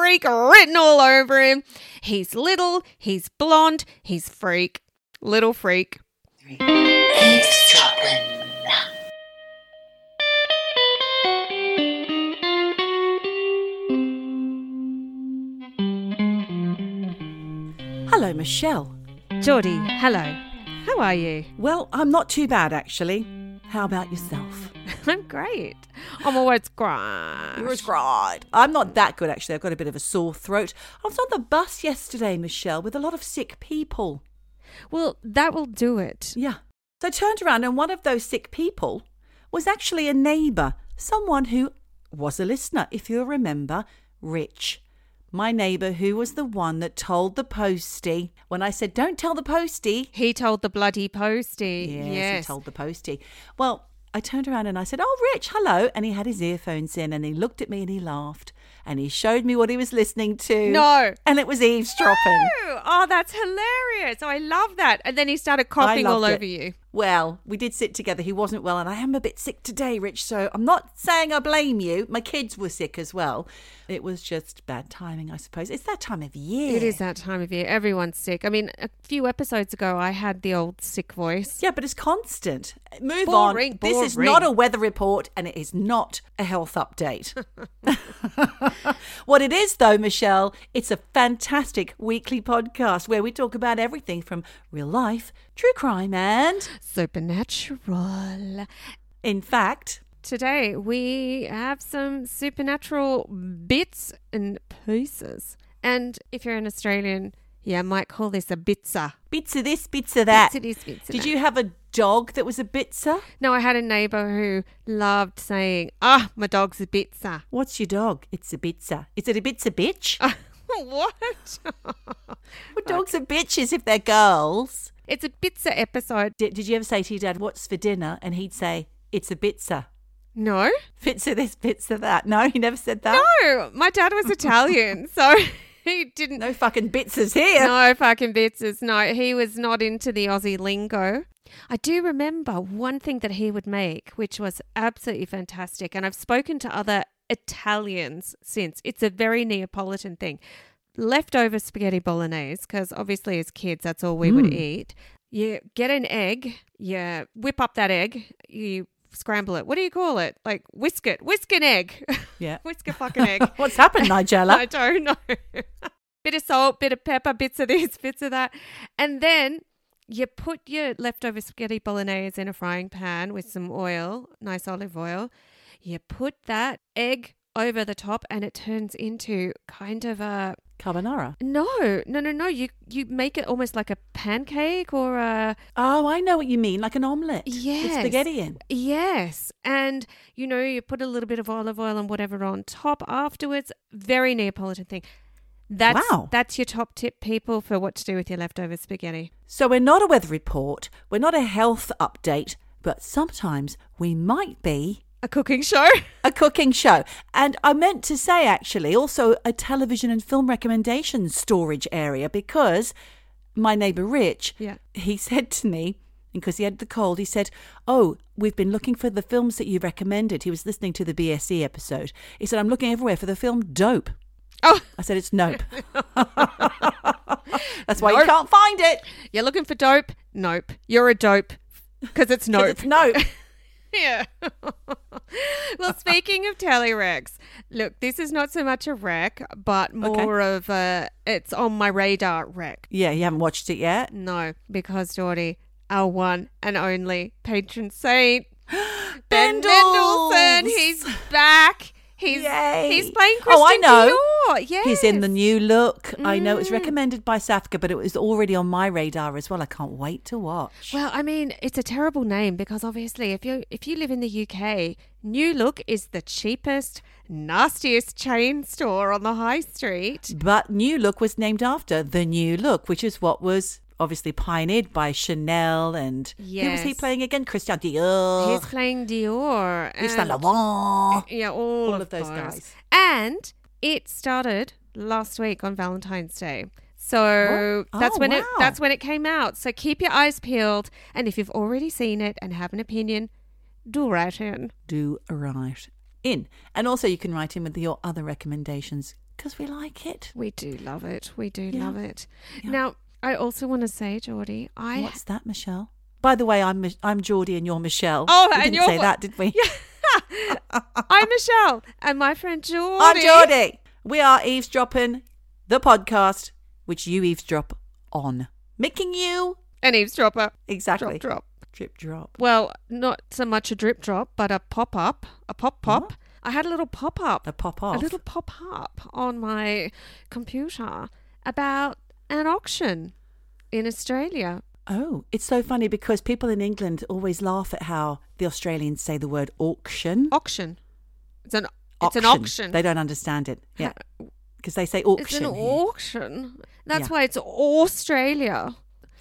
freak written all over him. He's little, he's blonde, he's freak. Little freak. Eavesdropping. Hello, Michelle. Geordie, hello. How are you? Well, I'm not too bad actually. How about yourself? I'm great. I'm always great. Yours great. I'm not that good actually. I've got a bit of a sore throat. I was on the bus yesterday, Michelle, with a lot of sick people. Well, that will do it. Yeah. So I turned around and one of those sick people was actually a neighbour, someone who was a listener, if you'll remember, Rich. My neighbour who was the one that told the postie when I said, Don't tell the postie. He told the bloody postie. Yes, Yes. he told the postie. Well, I turned around and I said, Oh, Rich, hello. And he had his earphones in and he looked at me and he laughed and he showed me what he was listening to. No. And it was eavesdropping. Oh, oh, that's hilarious. Oh, I love that. And then he started coughing all loved over it. you. Well, we did sit together. He wasn't well, and I am a bit sick today, Rich. So I'm not saying I blame you. My kids were sick as well. It was just bad timing, I suppose. It's that time of year. It is that time of year. Everyone's sick. I mean, a few episodes ago, I had the old sick voice. Yeah, but it's constant. Move Boring, on. This is not a weather report and it is not a health update. what it is, though, Michelle, it's a fantastic weekly podcast where we talk about everything from real life, true crime, and, Supernatural. in fact, Today, we have some supernatural bits and pieces. And if you're an Australian, yeah, I might call this a bitzer. bits of this, bits of that. Bits of this, bits of Did that. you have a dog that was a bitzer? No, I had a neighbour who loved saying, ah, my dog's a bitzer. What's your dog? It's a bitzer. Is it a bitzer bitch? what? well, dogs are bitches if they're girls. It's a bitzer episode. Did, did you ever say to your dad, What's for dinner? And he'd say, It's a bitzer. No? Bits of this, bits of that. No, he never said that. No, my dad was Italian, so he didn't. No fucking bitzers here. No fucking bitzers. No, he was not into the Aussie lingo. I do remember one thing that he would make, which was absolutely fantastic. And I've spoken to other Italians since. It's a very Neapolitan thing. Leftover spaghetti bolognese, because obviously as kids, that's all we would hmm. eat. You get an egg, you whip up that egg, you scramble it. What do you call it? Like whisk it. Whisk an egg. Yeah. whisk a fucking egg. What's happened, Nigella? I don't know. bit of salt, bit of pepper, bits of this, bits of that. And then you put your leftover spaghetti bolognese in a frying pan with some oil, nice olive oil. You put that egg over the top and it turns into kind of a Carbonara. no, no, no, no. You you make it almost like a pancake or a Oh, I know what you mean. Like an omelette. Yes. Spaghetti in. Yes. And, you know, you put a little bit of olive oil and whatever on top afterwards. Very Neapolitan thing. That's, Wow. That's your top tip, people, for what to do with your leftover spaghetti. So we're not a weather report. We're not a health update. But sometimes we might be A cooking show? a cooking show. And I meant to say, actually, also a television and film recommendation storage area because my neighbour Rich, Yeah. he said to me, because he had the cold, he said, Oh, we've been looking for the films that you recommended. He was listening to the BSE episode. He said, I'm looking everywhere for the film Dope. Oh, I said, It's Nope. That's why you can't find it. you're looking for dope? Nope. You're a dope. Because it's nope. It's Nope. Yeah. well, speaking of telerecs, look, this is not so much a rec, but more of a, it's on my radar rec. yeah, you haven't watched it yet. No, because Geordie, our one and only patron saint, Ben. Mendelsohn, he's back. He's Yay. he's playing Christian Oh, I know. Dior. Yes. He's in the new look. I know it was Mm. recommended by Safka, but it was already on my radar as well. I can't wait to watch. Well, I mean, it's a terrible name because obviously, if you if you live in the UK, New Look is the cheapest, nastiest chain store on the high street. But New Look was named after the New Look, which is what was obviously pioneered by Chanel and who was he playing again? Christian Dior, He's playing Dior. Yves Saint and- Laurent. Yeah, all, All of, of those guys. And it started last week on Valentine's Day. So that's Oh, when it that's when it came out. So keep your eyes peeled and if you've already seen it and have an opinion, do write in. Do right in, and also you can write in with your other recommendations because we like it. We do love it. We do Yeah. love it. Yeah. Now, I also want to say, Geordie, I What's that, Michelle? By the way, I'm I'm Geordie and you're Michelle. Oh, we and didn't you're say that, did we? Yeah. I'm Michelle, and my friend Geordie. I'm Geordie. We are eavesdropping the podcast, which you eavesdrop on, making you An eavesdropper. exactly Drop, drop. drip drop. Well, not so much a drip drop, but a pop up, a pop pop. I had a little pop up, A pop a little pop up on my computer about an auction in Australia. Oh, it's so funny because people in England always laugh at how the Australians say the word auction. Auction. It's an it's an auction. They don't understand it. Yeah, because they say auction. It's auction. an auction. That's Yeah. why it's Australia.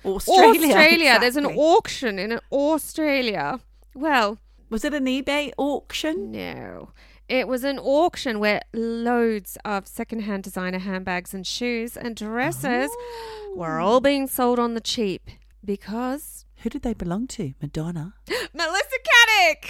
Australia. Australia. There's an auction in Australia. Well, Was it an eBay auction? no. It was an auction where loads of secondhand designer handbags and shoes and dresses oh. were all being sold on the cheap because Who did they belong to? Madonna. Melissa Caddick.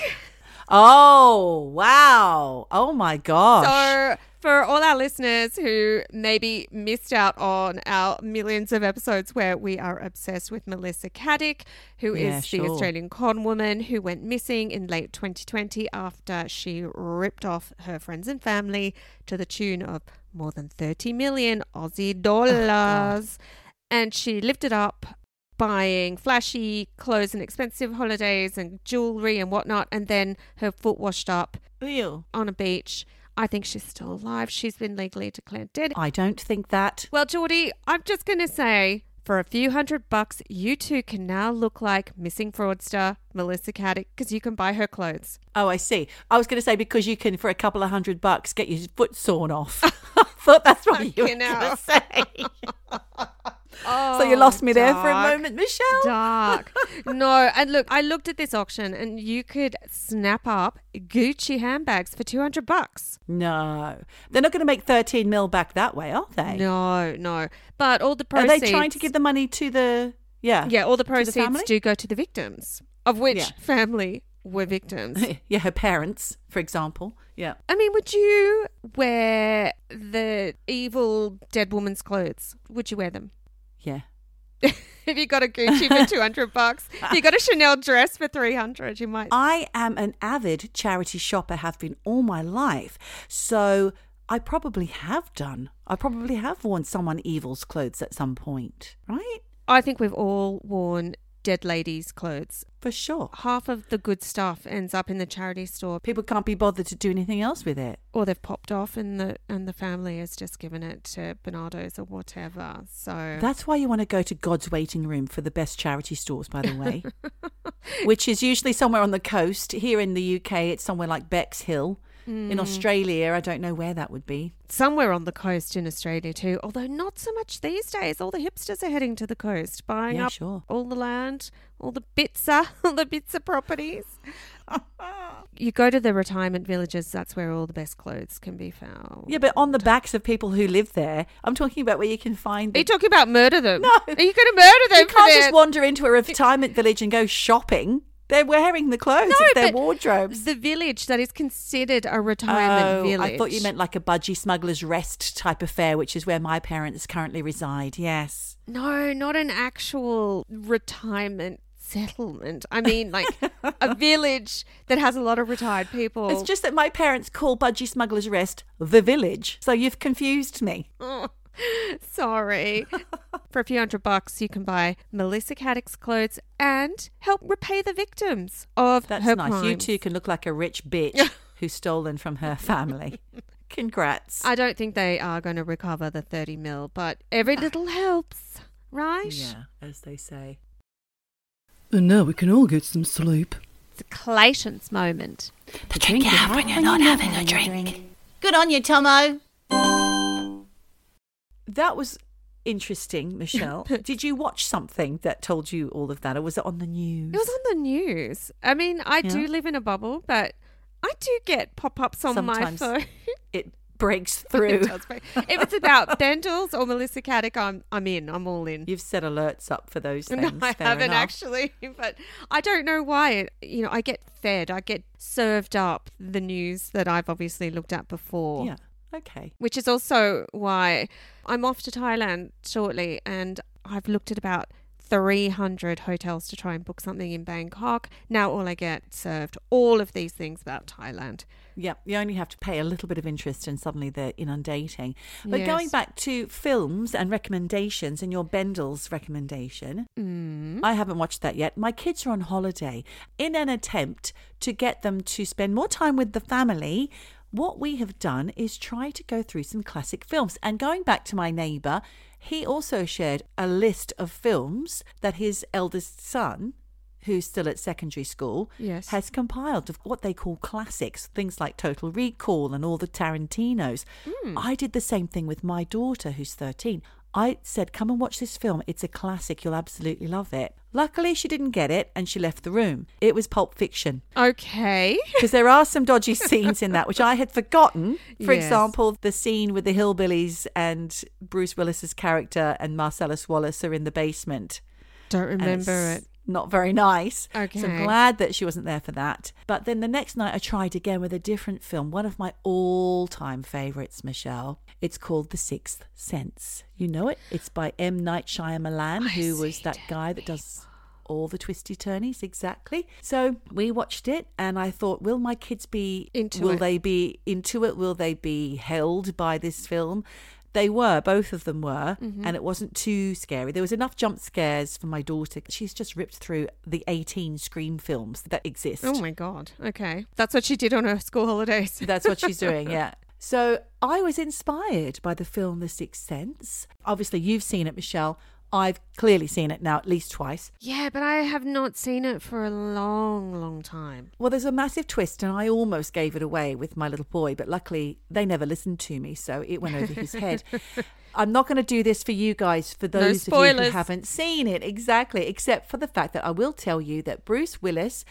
Oh, wow. Oh my gosh. So, for all our listeners who maybe missed out on our millions of episodes where we are obsessed with Melissa Caddick, who is Yeah, the sure. Australian con woman who went missing in late 2020 after she ripped off her friends and family to the tune of more than 30 million Aussie oh, dollars. and she lived it up buying flashy clothes and expensive holidays and jewelry and whatnot, and then her foot washed up Ew. on a beach. I think she's still alive. She's been legally declared dead. I don't think that. Well, Geordie, I'm just going to say for a few hundred bucks, you two can now look like missing fraudster Melissa Caddick because you can buy her clothes. Oh, I see. I was going to say because you can, for a couple of hundred bucks, get your foot sawn off. I thought that's what you were going to say. Oh, so you lost me there for a oh, moment, Michelle. Dark. no, and look, I looked at this auction and you could snap up Gucci handbags for 200 bucks. No, they're not going to make thirteen mil back that way, are they? No, no. But all the Are proceeds they trying to give the money to the? Yeah. Yeah, all the the proceeds family? do go to the victims, of which Yeah. family were victims. yeah, her parents, for example. Yeah. I mean, would you wear the evil dead woman's clothes? Would you wear them? Yeah. If you got a Gucci for 200 bucks, if you got a Chanel dress for 300, you might. I am an avid charity shopper, have been all my life. So I probably have done. I probably have worn someone evil's clothes at some point, right? I think we've all worn dead ladies' clothes. For sure. Half of the good stuff ends up in the charity store, People can't be bothered to do anything else with it. or they've popped off, and the and the family has just given it to Barnardo's or whatever. So That's why you want to go to God's waiting room for the best charity stores, by the way, which is usually somewhere on the coast. Here in the UK, it's somewhere like Bexhill. In mm. Australia, I don't know where that would be. somewhere on the coast in Australia too. Although not so much these days. All the hipsters are heading to the coast, buying Yeah, up sure. all the land, all the bitsa, uh, all the bitsa properties. you go to the retirement villages. That's where all the best clothes can be found. Yeah, but on the backs of people who live there, I'm talking about where you can find. Them. Are you talking about murder them? No. Are you going to murder them you can't just wander into a retirement village and go shopping. They're wearing the clothes. No, it's their wardrobes. the village that is considered a retirement Oh, village. I thought you meant like a budgie smuggler's rest type affair, which is where my parents currently reside. Yes. No, not an actual retirement settlement. I mean, like a village that has a lot of retired people. It's just that my parents call Budgie Smuggler's Rest the village. So you've confused me. Oh, sorry. For a few hundred bucks, you can buy Melissa Caddick's clothes and help repay the victims of That's her nice. You two can look like a rich bitch who's stolen from her family. Congrats. I don't think they are going to recover the 30 mil, but every ah. little helps, right? yeah, as they say. And now we can all get some sleep. It's a Clayton's moment. The drink you have when you're not having a drink. Good on you, Tomo. That was interesting, Michelle. Did you watch something that told you all of that, or was it on the news? It was on the news. I mean, I do live in a bubble, but I do get pop ups on Sometimes my phone. It breaks through. does break. if it's about Bendels or Melissa Caddick, I'm I'm in. I'm all in. You've set alerts up for those things. No. I fair haven't enough. actually, but I don't know why. You know, I get fed, I get served up the news that I've obviously looked at before. Yeah. Okay. which is also why I'm off to Thailand shortly and I've looked at about 300 hotels to try and book something in Bangkok. Now all I get served all of these things about Thailand. Yeah, you only have to pay a little bit of interest and suddenly they're inundating. But going back to films and recommendations and your Bendel's recommendation, Mm. I haven't watched that yet. My kids are on holiday. In an attempt to get them to spend more time with the family, what we have done is try to go through some classic films. And going back to my neighbour, he also shared a list of films that his eldest son, who's still at secondary school, Yes. has compiled of what they call classics, things like Total Recall and all the Tarantinos. Mm. I did the same thing with my daughter, who's 13. I said, Come and watch this film. It's a classic. You'll absolutely love it. Luckily, she didn't get it and she left the room. It was Pulp Fiction Okay. because there are some dodgy scenes in that which I had forgotten. For Yes. example, the scene with the hillbillies and Bruce Willis's character and Marcellus Wallace are in the basement. Don't remember it. Not very nice. So Okay. I'm glad that she wasn't there for that. But then the next night I tried again with a different film, one of my all time favourites, Michelle. It's called The Sixth Sense. You know it? It's by M. Night Shyamalan, who was that guy that does all the twisty turnies exactly. So we watched it and I thought, will my kids be Into will it. they be into it? Will they be held by this film? They were, both of them were, Mm-hmm. and it wasn't too scary. There was enough jump scares for my daughter. She's just ripped through the 18 Scream films that exist. Oh my god. Okay. That's what she did on her school holidays. That's what she's doing, yeah. So I was inspired by the film The Sixth Sense. Obviously, you've seen it, Michelle. I've clearly seen it now at least twice. Yeah, but I have not seen it for a long, long time. Well, there's a massive twist, and I almost gave it away with my little boy, but luckily they never listened to me, so it went over his head. I'm not going to do this for you guys, for those of you who haven't seen it, exactly, except for the fact that I will tell you that Bruce Willis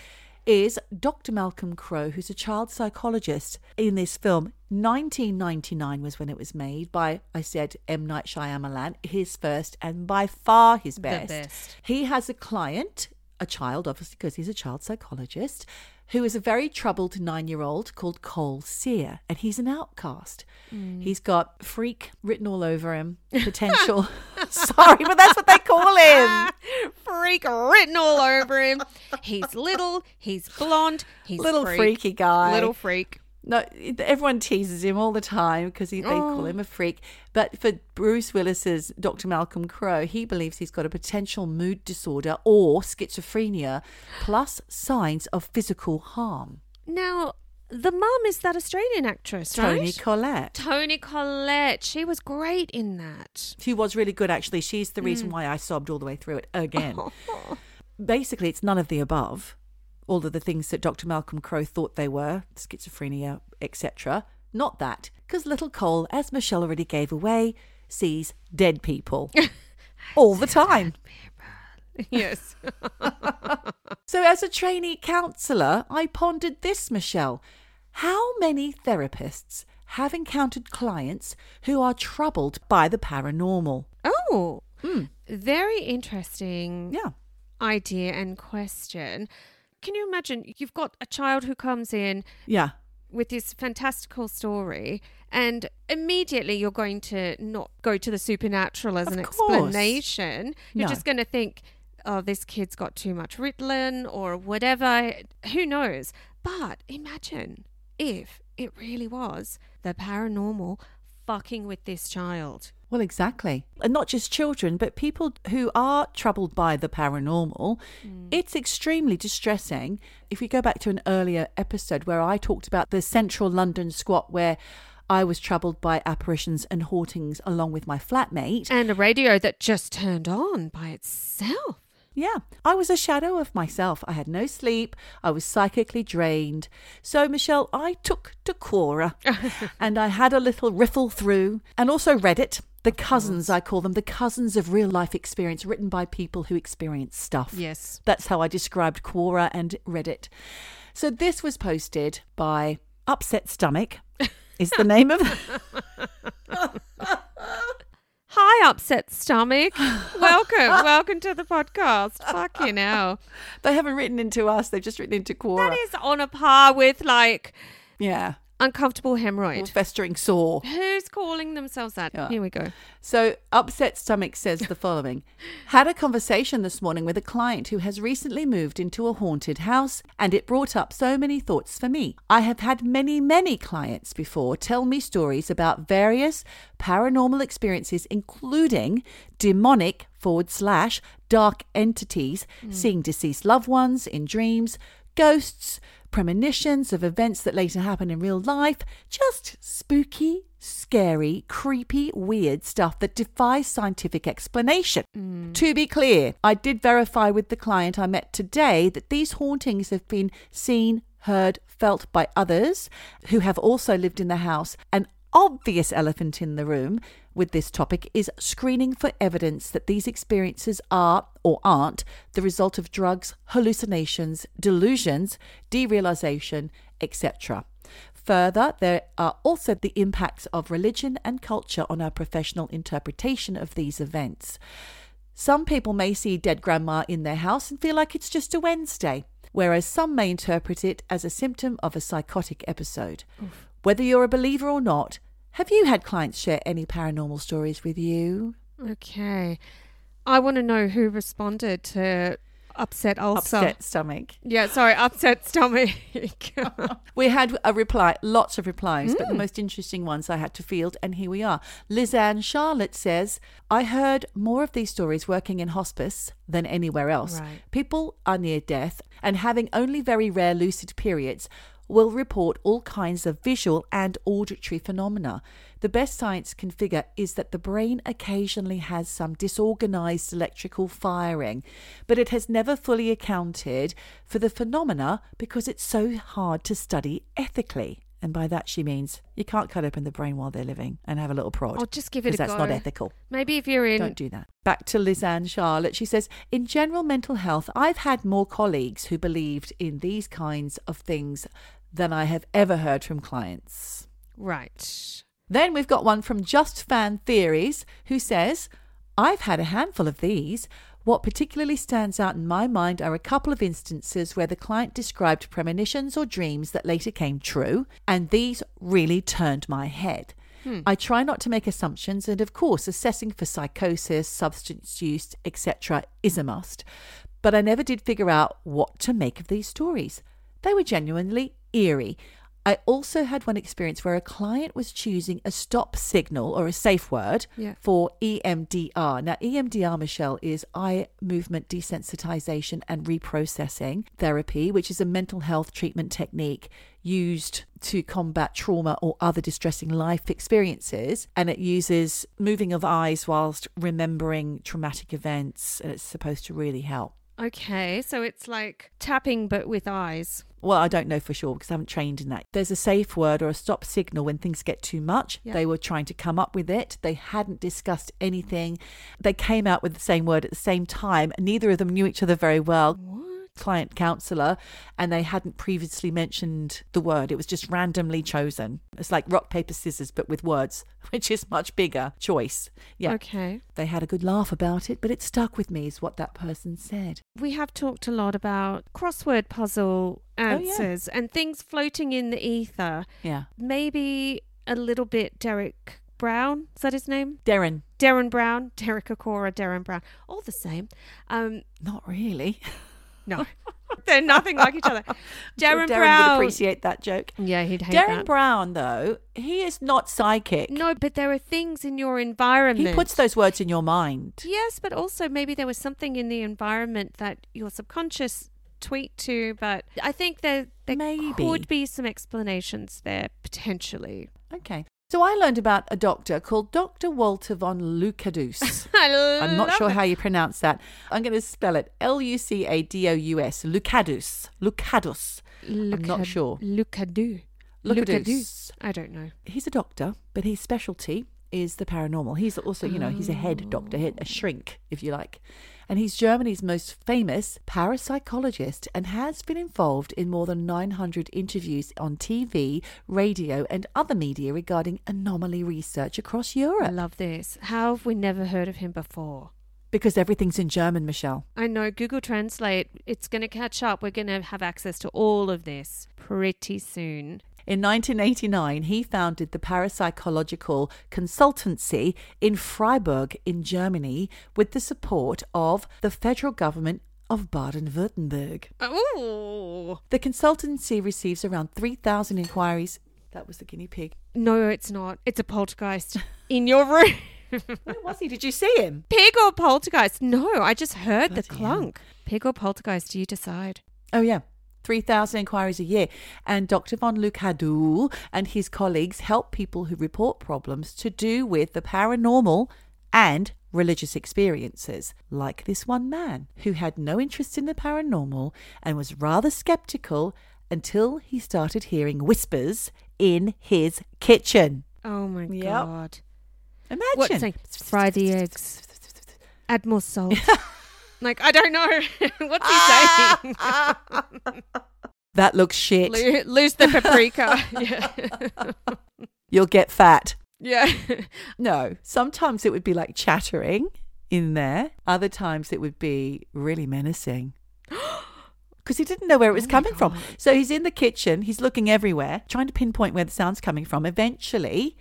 is Dr. Malcolm Crowe, who's a child psychologist in this film. 1999 was when it was made by, I said, M. Night Shyamalan, his first and by far his best. best. He has a client, a child, obviously, because he's a child psychologist, who is a very troubled nine year old called Cole Sear, and he's an outcast. Hmm. He's got freak written all over him, potential. Sorry, but that's what they call him. Freak written all over him. He's little, he's blonde, he's Little freak. freaky guy. Little freak. No, everyone teases him all the time because they call Oh. him a freak. But for Bruce Willis's Dr. Malcolm Crowe, he believes he's got a potential mood disorder or schizophrenia, plus signs of physical harm. Now, the mum is that Australian actress, Toni right? Collette. Toni Collette. She was great in that. She was really good, actually. She's the reason Mm. why I sobbed all the way through it again. Basically, it's none of the above. All of the things that Dr. Malcolm Crowe thought they were, schizophrenia, etc. Not that, because little Cole, as Michelle already gave away, sees dead people all the time. yes. So, as a trainee counsellor, I pondered this, Michelle. How many therapists have encountered clients who are troubled by the paranormal? Oh, hmm. very interesting Yeah. idea and question. Can you imagine you've got a child who comes in Yeah. with this fantastical story and immediately you're going to not go to the supernatural as Of an course. explanation. You're No. just going to think, oh, this kid's got too much Ritalin or whatever. Who knows? But imagine if it really was the paranormal fucking with this child. Well, exactly. And not just children, but people who are troubled by the paranormal. Mm. It's extremely distressing. If we go back to an earlier episode where I talked about the central London squat where I was troubled by apparitions and hauntings along with my flatmate. And a radio that just turned on by itself. Yeah, I was a shadow of myself. I had no sleep. I was psychically drained. So, Michelle, I took to Quora and I had a little riffle through and also Reddit. The cousins, I call them, the cousins of real life experience, written by people who experience stuff. Yes. That's how I described Quora and Reddit. So, this was posted by Upset Stomach, is the name of Hi, upset stomach. Welcome. Welcome to the podcast. Fucking hell. They haven't written into us, they've just written into Quora. That is on a par with like yeah. Uncomfortable Or hemorrhoid. festering sore. Who's calling themselves that? Yeah. Here we go. So, Upset Stomach says the following Had a conversation this morning with a client who has recently moved into a haunted house, and it brought up so many thoughts for me. I have had many, many clients before tell me stories about various paranormal experiences, including demonic forward slash dark entities, hmm. seeing deceased loved ones in dreams, ghosts, premonitions of events that later happen in real life, just spooky, scary, creepy, weird stuff that defies scientific explanation. Mm. To be clear, I did verify with the client I met today that these hauntings have been seen, heard, felt by others who have also lived in the house. An obvious elephant in the room with this topic is screening for evidence that these experiences are or aren't the result of drugs, hallucinations, delusions, derealization, etc. Further, there are also the impacts of religion and culture on our professional interpretation of these events. Some people may see dead grandma in their house and feel like it's just a Wednesday, whereas some may interpret it as a symptom of a psychotic episode. Whether you're a believer or not, have you had clients share any paranormal stories with you? Okay. I want to know who responded to upset ulcer. Upset stomach. Yeah, sorry, upset stomach. We had a reply, lots of replies, but the hmm. most interesting ones I had to field, and here we are. Lizanne Charlotte says, I heard more of these stories working in hospice than anywhere else. Right. People are near death and having only very rare lucid periods will report all kinds of visual and auditory phenomena. The best science can figure is that the brain occasionally has some disorganized electrical firing, but it has never fully accounted for the phenomena because it's so hard to study ethically. And by that she means you can't cut open the brain while they're living and have a little prod. I'll just give it a because go. that's not ethical. Maybe if you're in. Don't do that. Back to Lizanne Charlotte. She says, in general mental health, I've had more colleagues who believed in these kinds of things than I have ever heard from clients. Right. Then we've got one from Just Fan Theories who says, I've had a handful of these. What particularly stands out in my mind are a couple of instances where the client described premonitions or dreams that later came true, and these really turned my head. Hmm. I try not to make assumptions, and of course, assessing for psychosis, substance use, etc., is a must. But I never did figure out what to make of these stories. They were genuinely eerie. I also had one experience where a client was choosing a stop signal or a safe word Yeah. for EMDR. Now, EMDR, Michelle, is eye movement desensitization and reprocessing therapy, which is a mental health treatment technique used to combat trauma or other distressing life experiences. And it uses moving of eyes whilst remembering traumatic events. And it's supposed to really help. Okay, so it's like tapping but with eyes. Well, I don't know for sure because I haven't trained in that. There's a safe word or a stop signal when things get too much. Yeah. They were trying to come up with it. They hadn't discussed anything. They came out with the same word at the same time. Neither of them knew each other very well. What? Client counselor, and they hadn't previously mentioned the word. It was just randomly chosen. It's like rock, paper, scissors, but with words, which is much bigger choice. Yeah. Okay. They had a good laugh about it, but it stuck with me, is what that person said. We have talked a lot about crossword puzzle Oh, yeah. answers and things floating in the ether. Yeah. Maybe a little bit Derek Brown. Is that his name? Derren, Derren Brown, Derek Acorah, Derren Brown, all the same. Um, not really. no, they're nothing like each other. Sure Derren, Derren Brown. would appreciate that joke. yeah, he'd hate Derren that. Brown, though, he is not psychic. no, but there are things in your environment. he puts those words in your mind. Yes, but also maybe there was something in the environment that your subconscious tweet to. But I think there there Maybe. could be some explanations there potentially. Okay. So I learned about a doctor called Dr. Walter von Lucadus. I'm not sure how you pronounce that. I'm going to spell it L U C A D O U S. Lucadus. Lucadus. I'm not sure. Lucadu. Lucadus. I don't know. He's a doctor, but his specialty is the paranormal. He's also, you know, he's a head doctor, head- a shrink, if you like. And he's Germany's most famous parapsychologist and has been involved in more than 900 interviews on TV, radio, and other media regarding anomaly research across Europe. I love this. How have we never heard of him before? Because everything's in German, Michelle. I know Google Translate, it's going to catch up. We're going to have access to all of this pretty soon. In 1989, he founded the parapsychological consultancy in Freiburg in Germany with the support of the federal government of Baden Württemberg. Ooh. The consultancy receives around 3,000 inquiries. That was the guinea pig. No, it's not. It's a poltergeist in your room. Where was he? Did you see him? Pig or poltergeist? No, I just heard the Bloody hell. clunk. Pig or poltergeist, do you decide. Oh, yeah. 3,000 inquiries a year. And Dr. von Lucadou and his colleagues help people who report problems to do with the paranormal and religious experiences, like this one man who had no interest in the paranormal and was rather skeptical until he started hearing whispers in his kitchen. Oh my Yep. god. Imagine. What's saying? Fry the eggs. Add more salt. like I don't know. What's he saying? That looks shit. Lo- Lose the paprika. yeah. You'll get fat. yeah. No, sometimes it would be like chattering in there. Other times it would be really menacing. Because he didn't know where it was Oh coming from. So he's in the kitchen, he's looking everywhere, trying to pinpoint where the sound's coming from. Eventually,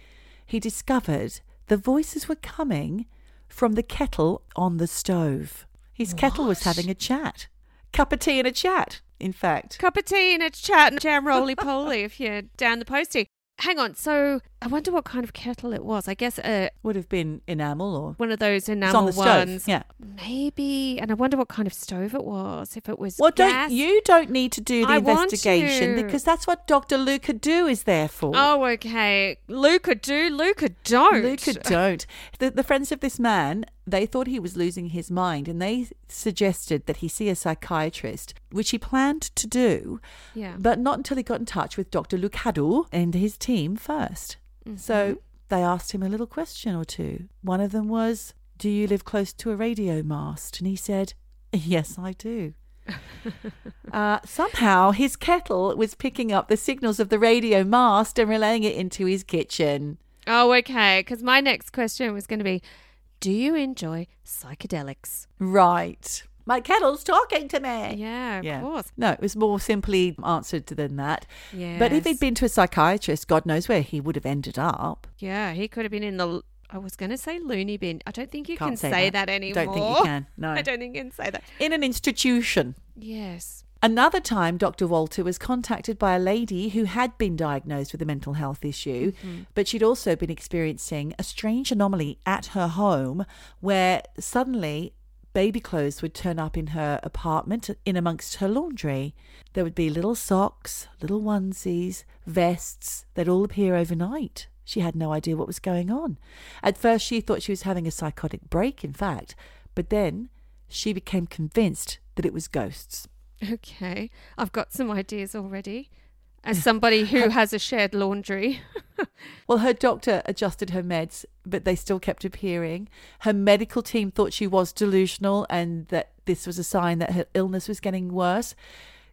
he discovered the voices were coming from the kettle on the stove. His kettle was having a chat. Cup of tea and a chat, in fact. Cup of tea and a chat and jam roly poly if you're down the postie. Hang on. So I wonder what kind of kettle it was. I guess uh, Would have been enamel or one of those enamel on ones. Yeah. Maybe. And I wonder what kind of stove it was. If it was Well, gas. don't you don't need to do the I investigation because that's what Dr. Luca Do is there for. Oh, okay. Luca do, Luca don't. Luca don't. The, the friends of this man, they thought he was losing his mind and they suggested that he see a psychiatrist, which he planned to do, Yeah. but not until he got in touch with Dr. Lucado and his team 1st Mm-hmm. So they asked him a little question or two. One of them was, Do you live close to a radio mast? And he said, Yes, I do. uh, somehow his kettle was picking up the signals of the radio mast and relaying it into his kitchen. Oh, okay. Because my next question was going to be Do you enjoy psychedelics? Right. My kettle's talking to me. Yeah, of Yeah. course. No, it was more simply answered than that. Yeah. But if he'd been to a psychiatrist, God knows where he would have ended up. Yeah, he could have been in the. I was going to say loony bin. I don't think you Can't can say say, that. that. anymore. Don't think you can. No. I don't think you can say that. In an institution. Yes. Another time, Dr. Walter was contacted by a lady who had been diagnosed with a mental health issue, mm-hmm. but she'd also been experiencing a strange anomaly at her home where suddenly baby clothes would turn up in her apartment in amongst her laundry. There would be little socks, little onesies, vests, they'd all appear overnight. She had no idea what was going on. At first, she thought she was having a psychotic break, in fact, but then she became convinced that it was ghosts. Okay. I've got some ideas already. As somebody who has a shared laundry. Well, her doctor adjusted her meds, but they still kept appearing. Her medical team thought she was delusional and that this was a sign that her illness was getting worse.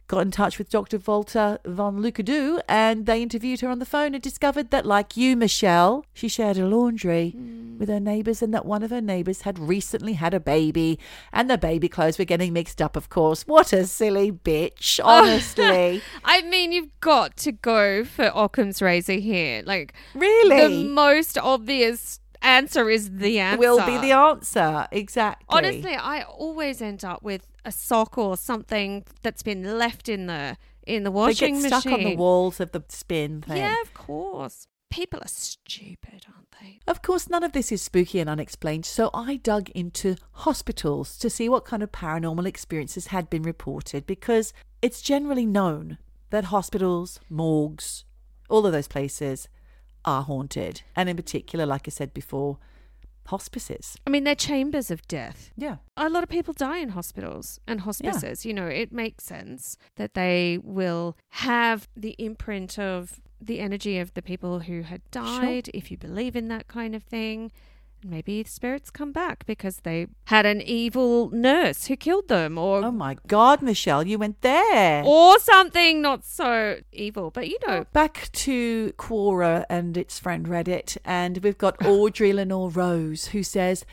Got in touch with Dr. Walter von Lucadou and they interviewed her on the phone and discovered that, like you, Michelle, she shared a laundry hmm. with her neighbours and that one of her neighbours had recently had a baby and the baby clothes were getting mixed up, of course. What a silly bitch, oh, honestly. I mean, you've got to go for Occam's razor here. Like, really? the most obvious answer is the answer. will be the answer. Exactly. Honestly, I always end up with a sock or something that's been left in the in the washing they get machine. stuck on the walls of the spin thing. Yeah, of course. People are stupid, aren't they? Of course, none of this is spooky and unexplained, so I dug into hospitals to see what kind of paranormal experiences had been reported because it's generally known that hospitals, morgues, all of those places are haunted. And in particular, like I said before, hospices. I mean, they're chambers of death. Yeah. A lot of people die in hospitals and hospices. You know, it makes sense that they will have the imprint of the energy of the people who had died, if you believe in that kind of thing. Maybe spirits come back because they had an evil nurse who killed them or Oh my God, Michelle, you went there. or something not so evil. But you know, Back to Quora and its friend Reddit, and we've got Audrey Lenore Rose who says,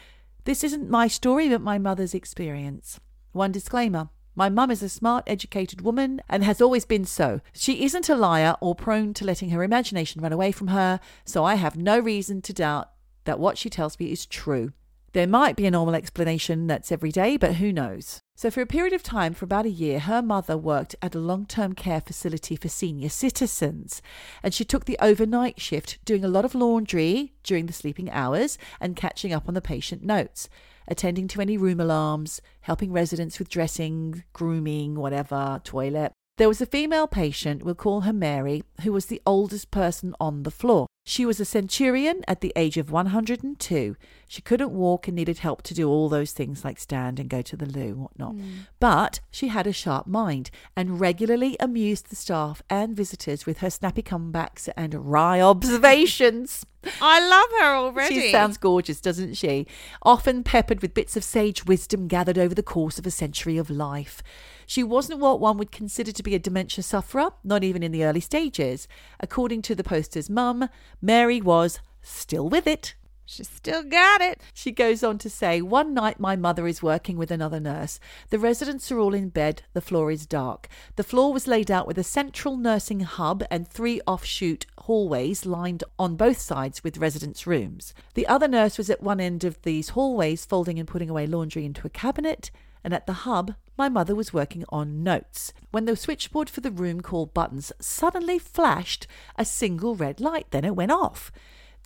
This isn't my story, but my mother's experience. One disclaimer My mum is a smart, educated woman and has always been so. She isn't a liar or prone to letting her imagination run away from her, so I have no reason to doubt that what she tells me is true. There might be a normal explanation that's every day, but who knows? So, for a period of time, for about a year, her mother worked at a long term care facility for senior citizens. And she took the overnight shift, doing a lot of laundry during the sleeping hours and catching up on the patient notes, attending to any room alarms, helping residents with dressing, grooming, whatever, toilet. There was a female patient, we'll call her Mary, who was the oldest person on the floor. She was a centurion at the age of 102. She couldn't walk and needed help to do all those things like stand and go to the loo and whatnot. Hmm. But she had a sharp mind and regularly amused the staff and visitors with her snappy comebacks and wry observations. I love her already. She sounds gorgeous, doesn't she? Often peppered with bits of sage wisdom gathered over the course of a century of life. She wasn't what one would consider to be a dementia sufferer, not even in the early stages. According to the poster's mum, Mary was still with it. She still got it. She goes on to say, One night my mother is working with another nurse. The residents are all in bed. The floor is dark. The floor was laid out with a central nursing hub and three offshoot hallways lined on both sides with residents' rooms. The other nurse was at one end of these hallways, folding and putting away laundry into a cabinet. And at the hub, my mother was working on notes. When the switchboard for the room called buttons suddenly flashed a single red light, then it went off.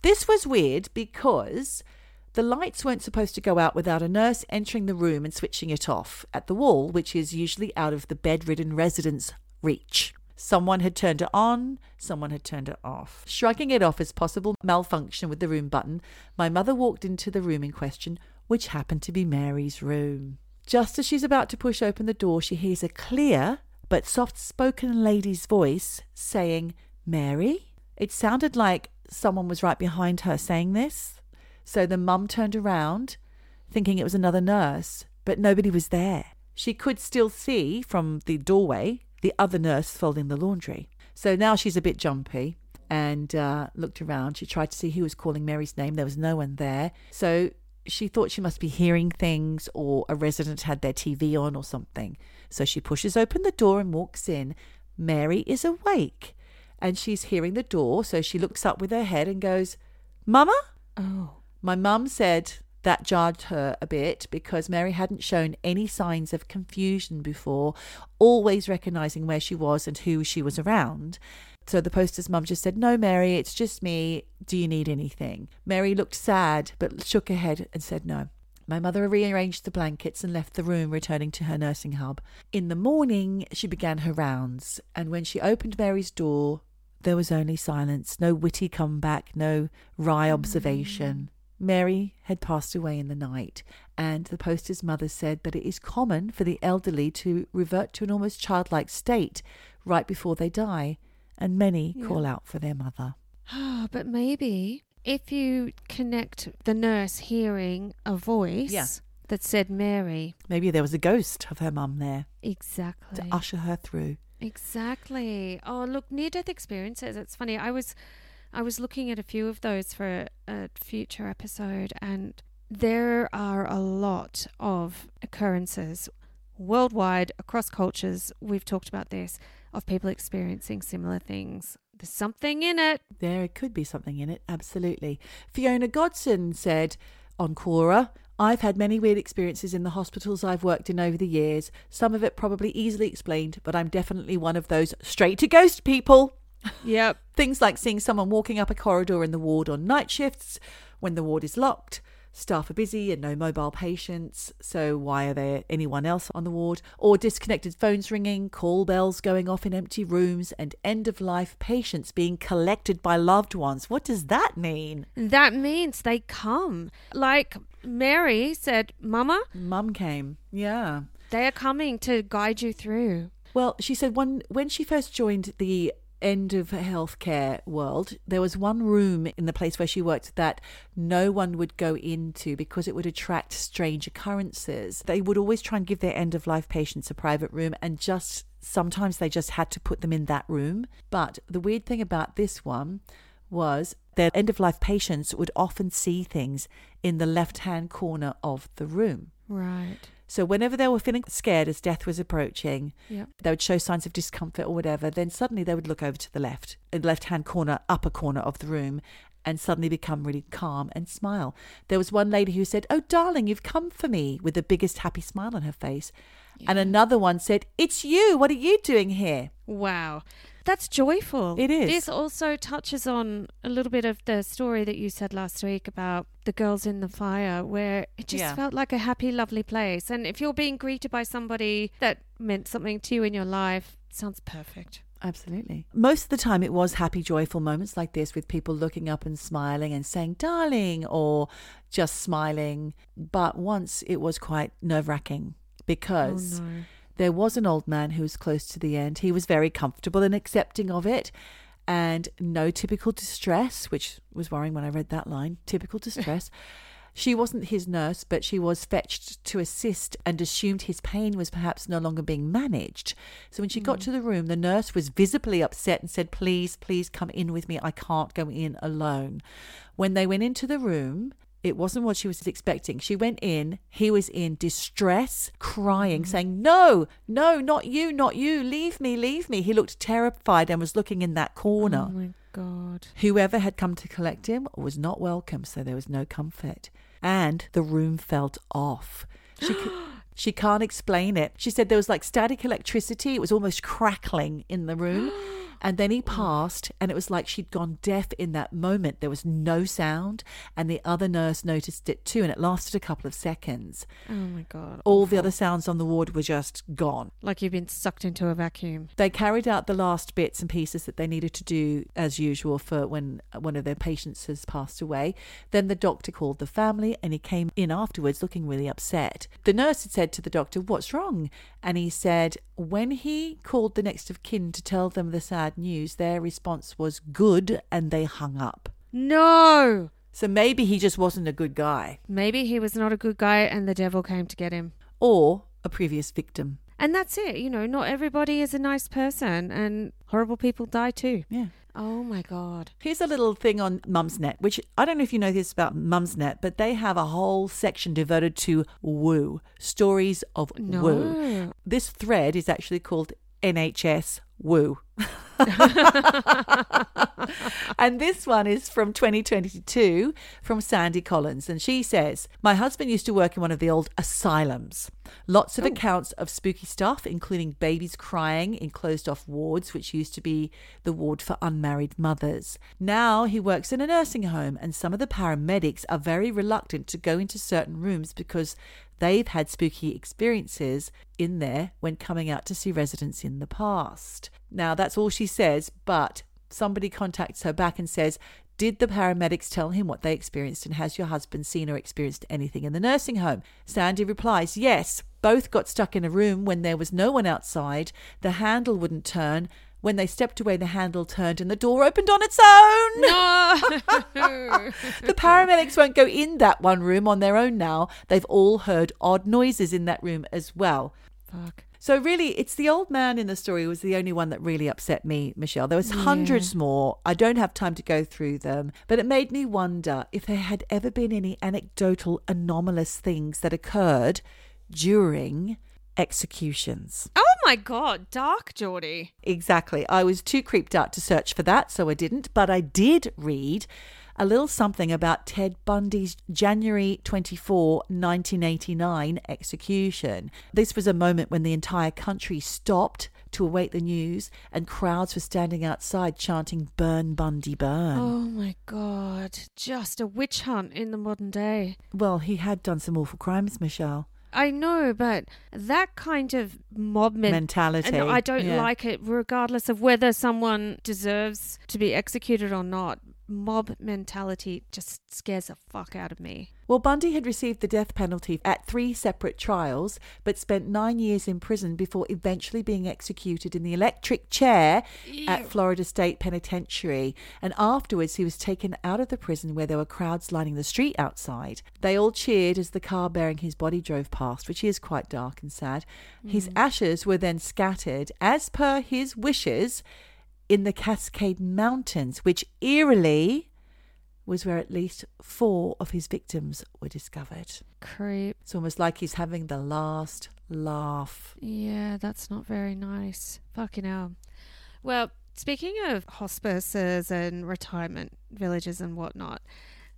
This was weird because the lights weren't supposed to go out without a nurse entering the room and switching it off at the wall, which is usually out of the bedridden resident's reach. Someone had turned it on, someone had turned it off. Shrugging it off as possible malfunction with the room button, my mother walked into the room in question, which happened to be Mary's room. Just as she's about to push open the door, she hears a clear but soft spoken lady's voice saying, Mary? It sounded like someone was right behind her saying this. So the mum turned around, thinking it was another nurse, but nobody was there. She could still see from the doorway the other nurse folding the laundry. So now she's a bit jumpy and uh, looked around. She tried to see who was calling Mary's name. There was no one there. So she thought she must be hearing things or a resident had their TV on or something. So she pushes open the door and walks in. Mary is awake and she's hearing the door. So she looks up with her head and goes, Mama? Oh. My mum said that jarred her a bit because Mary hadn't shown any signs of confusion before, always recognizing where she was and who she was around. So the poster's mum just said, No, Mary, it's just me. Do you need anything? Mary looked sad but shook her head and said no. My mother rearranged the blankets and left the room, returning to her nursing hub. In the morning, she began her rounds, and when she opened Mary's door, there was only silence, no witty comeback, no wry observation. Mary had passed away in the night, and the poster's mother said that it is common for the elderly to revert to an almost childlike state right before they die, and many Yeah. call out for their mother. Ah, but maybe if you connect the nurse hearing a voice Yeah. that said Mary. Maybe there was a ghost of her mum there Exactly. to usher her through. Exactly. Oh, look, near death experiences. It's funny. I was I was looking at a few of those for a future episode and there are a lot of occurrences worldwide across cultures. We've talked about this of people experiencing similar things. There's something in it. There could be something in it, absolutely. Fiona Godson said on Quora, I've had many weird experiences in the hospitals I've worked in over the years. Some of it probably easily explained, but I'm definitely one of those straight to ghost people. Yep. Things like seeing someone walking up a corridor in the ward on night shifts when the ward is locked. Staff are busy and no mobile patients, so why are there anyone else on the ward? Or disconnected phones ringing, call bells going off in empty rooms, and end of life patients being collected by loved ones. What does that mean? That means they come. Like Mary said, Mama, Mum came. Yeah. they are coming to guide you through. Well, she said when when she first joined the end of healthcare world, there was one room in the place where she worked that no one would go into because it would attract strange occurrences. They would always try and give their end of life patients a private room and just sometimes they just had to put them in that room. But the weird thing about this one was their end of life patients would often see things in the left hand corner of the room. Right. So whenever they were feeling scared as death was approaching, Yeah. they would show signs of discomfort or whatever, then suddenly they would look over to the left, uh, in the left hand corner, upper corner of the room, and suddenly become really calm and smile. There was one lady who said, Oh, darling, you've come for me, with the biggest happy smile on her face. And another one said, It's you. What are you doing here? Wow. That's joyful. It is. This also touches on a little bit of the story that you said last week about the girls in the fire, where it just Yeah. felt like a happy, lovely place. And if you're being greeted by somebody that meant something to you in your life, sounds perfect. Absolutely. Most of the time, it was happy, joyful moments like this with people looking up and smiling and saying, darling, or just smiling. But once it was quite nerve wracking because oh, no. There was an old man who was close to the end. He was very comfortable and accepting of it and no typical distress, which was worrying when I read that line typical distress. She wasn't his nurse, but she was fetched to assist and assumed his pain was perhaps no longer being managed. So when she got hmm. to the room, the nurse was visibly upset and said, Please, please come in with me. I can't go in alone. When they went into the room, it wasn't what she was expecting. She went in, he was in distress, crying, mm. saying, No, no, not you, not you, leave me, leave me. He looked terrified and was looking in that corner. Oh, my God. Whoever had come to collect him was not welcome, so there was no comfort. And the room felt off. She, she can't explain it. She said there was like static electricity, it was almost crackling in the room. And then he mm. passed, and it was like she'd gone deaf in that moment. There was no sound, and the other nurse noticed it too, and it lasted a couple of seconds. Oh, my God. All the other sounds on the ward were just gone. Like you've been sucked into a vacuum. They carried out the last bits and pieces that they needed to do as usual for when one of their patients has passed away. Then the doctor called the family and he came in afterwards looking really upset. The nurse had said to the doctor, What's wrong? And he said, When he called the next of kin to tell them the sad news, their response was good and they hung up. No. So maybe he just wasn't a good guy Maybe he was not a good guy and the devil came to get him. or a previous victim. And that's it. You know, not everybody is a nice person and horrible people die too. Yeah. Oh my God. Here's a little thing on Mumsnet, which I don't know if you know this about Mumsnet, but they have a whole section devoted to woo, stories of No. woo. This thread is actually called NHS Woo. and this one is from 2022 from Sandy Collins. And she says, My husband used to work in one of the old asylums. Lots of oh. accounts of spooky stuff, including babies crying in closed off wards, which used to be the ward for unmarried mothers. Now he works in a nursing home, and some of the paramedics are very reluctant to go into certain rooms because they've had spooky experiences in there when coming out to see residents in the past. Now, that's all she says, but somebody contacts her back and says, Did the paramedics tell him what they experienced, and has your husband seen or experienced anything in the nursing home? Sandy replies, Yes, both got stuck in a room when there was no one outside. The handle wouldn't turn. When they stepped away, the handle turned and the door opened on its own. No. The paramedics won't go in that one room on their own now. They've all heard odd noises in that room as well. Fuck. So really, it's the old man in the story was the only one that really upset me, Michelle. There was hundreds more. I don't have time to go through them, but it made me wonder if there had ever been any anecdotal anomalous things that occurred during executions. Oh my God. Dark, Geordie. Exactly. I was too creeped out to search for that, so I didn't. But I did read a little something about Ted Bundy's January 24, 1989 execution. This was a moment when the entire country stopped to await the news, and crowds were standing outside chanting, Burn Bundy, burn. Oh my God. Just a witch hunt in the modern day. Well, he had done some awful crimes, Michelle. I know, but that kind of mob men- Mentality. I don't Yeah. like it, regardless of whether someone deserves to be executed or not. Mob mentality just scares the fuck out of me. Well, Bundy had received the death penalty at three separate trials, but spent nine years in prison before eventually being executed in the electric chair at Florida State Penitentiary. And afterwards, he was taken out of the prison where there were crowds lining the street outside. They all cheered as the car bearing his body drove past, which is quite dark and sad. His mm. ashes were then scattered, as per his wishes, in the Cascade Mountains, which eerily was where at least four of his victims were discovered. Creep. It's almost like he's having the last laugh. Yeah, that's not very nice. Fucking hell. Well, speaking of hospices and retirement villages and whatnot,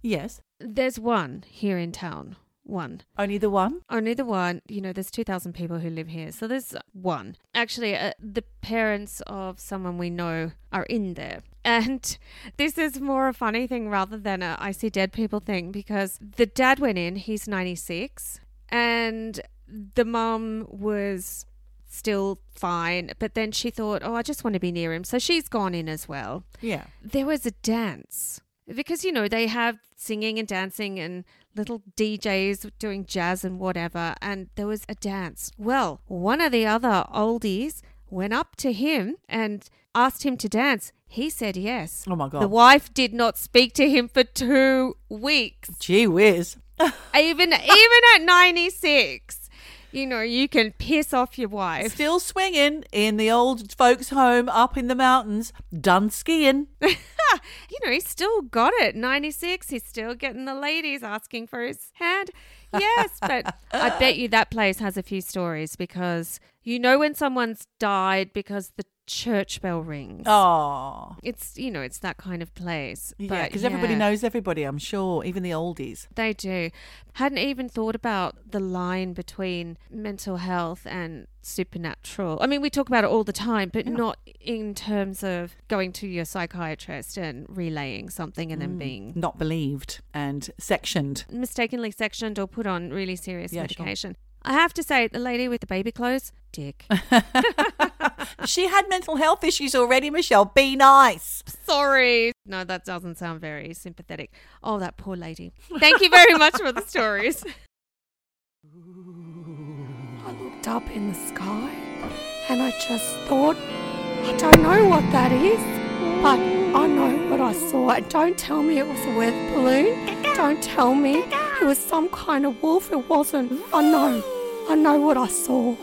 Yes. there's one here in town. One. Only the one? Only the one. You know, there's 2,000 people who live here. So there's one. Actually, uh, the parents of someone we know are in there. And this is more a funny thing rather than a I see dead people thing because the dad went in, he's 96, and the mum was still fine. But then she thought, oh, I just want to be near him. So she's gone in as well Yeah. there was a dance because you know they have singing and dancing and little DJs doing jazz and whatever and there was a dance. Well one of the other oldies went up to him and asked him to dance. He said yes. Oh my God. the wife did not speak to him for 2 weeks. Gee whiz. even even at 96 you know you can piss off your wife Still swinging in the old folks' home up in the mountains, done skiing. you know, he's still got it. 96, he's still getting the ladies asking for his hand. Yes, but I bet you that place has a few stories because you know when someone's died because the church bell rings. Oh. It's, you know, it's that kind of place. Yeah, But, because everybody knows everybody, I'm sure, even the oldies. They do. Hadn't even thought about the line between mental health and supernatural. I mean, we talk about it all the time, but not in terms of going to your psychiatrist and relaying something and then mm, being Not believed and sectioned. mistakenly sectioned or put on really serious Yeah, sure. Medication. I have to say, the lady with the baby clothes, dick. she had mental health issues already, Michelle. Be nice. Sorry. No, that doesn't sound very sympathetic. Oh, that poor lady. Thank you very much for the stories. I looked up in the sky and I just thought, I don't know what that is, but I know what I saw. And Don't tell me it was a weather balloon. Don't tell me it was some kind of wolf. It wasn't. I know. I know what I saw.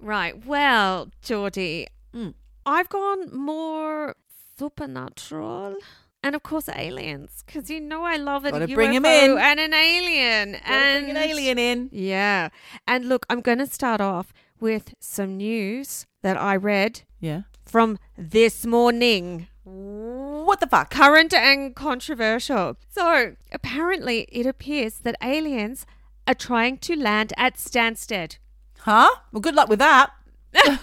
Right. Well, Geordie, Mm. I've gone more supernatural. And of course, aliens, because you know I love a Gotta UFO bring 'em in. and an alien. Gotta and bring an alien in. Yeah. And look, I'm going to start off with some news that I read Yeah. from this morning. What the fuck? Current and controversial. So, apparently, it appears that aliens are trying to land at Stansted. Huh? Well, good luck with that.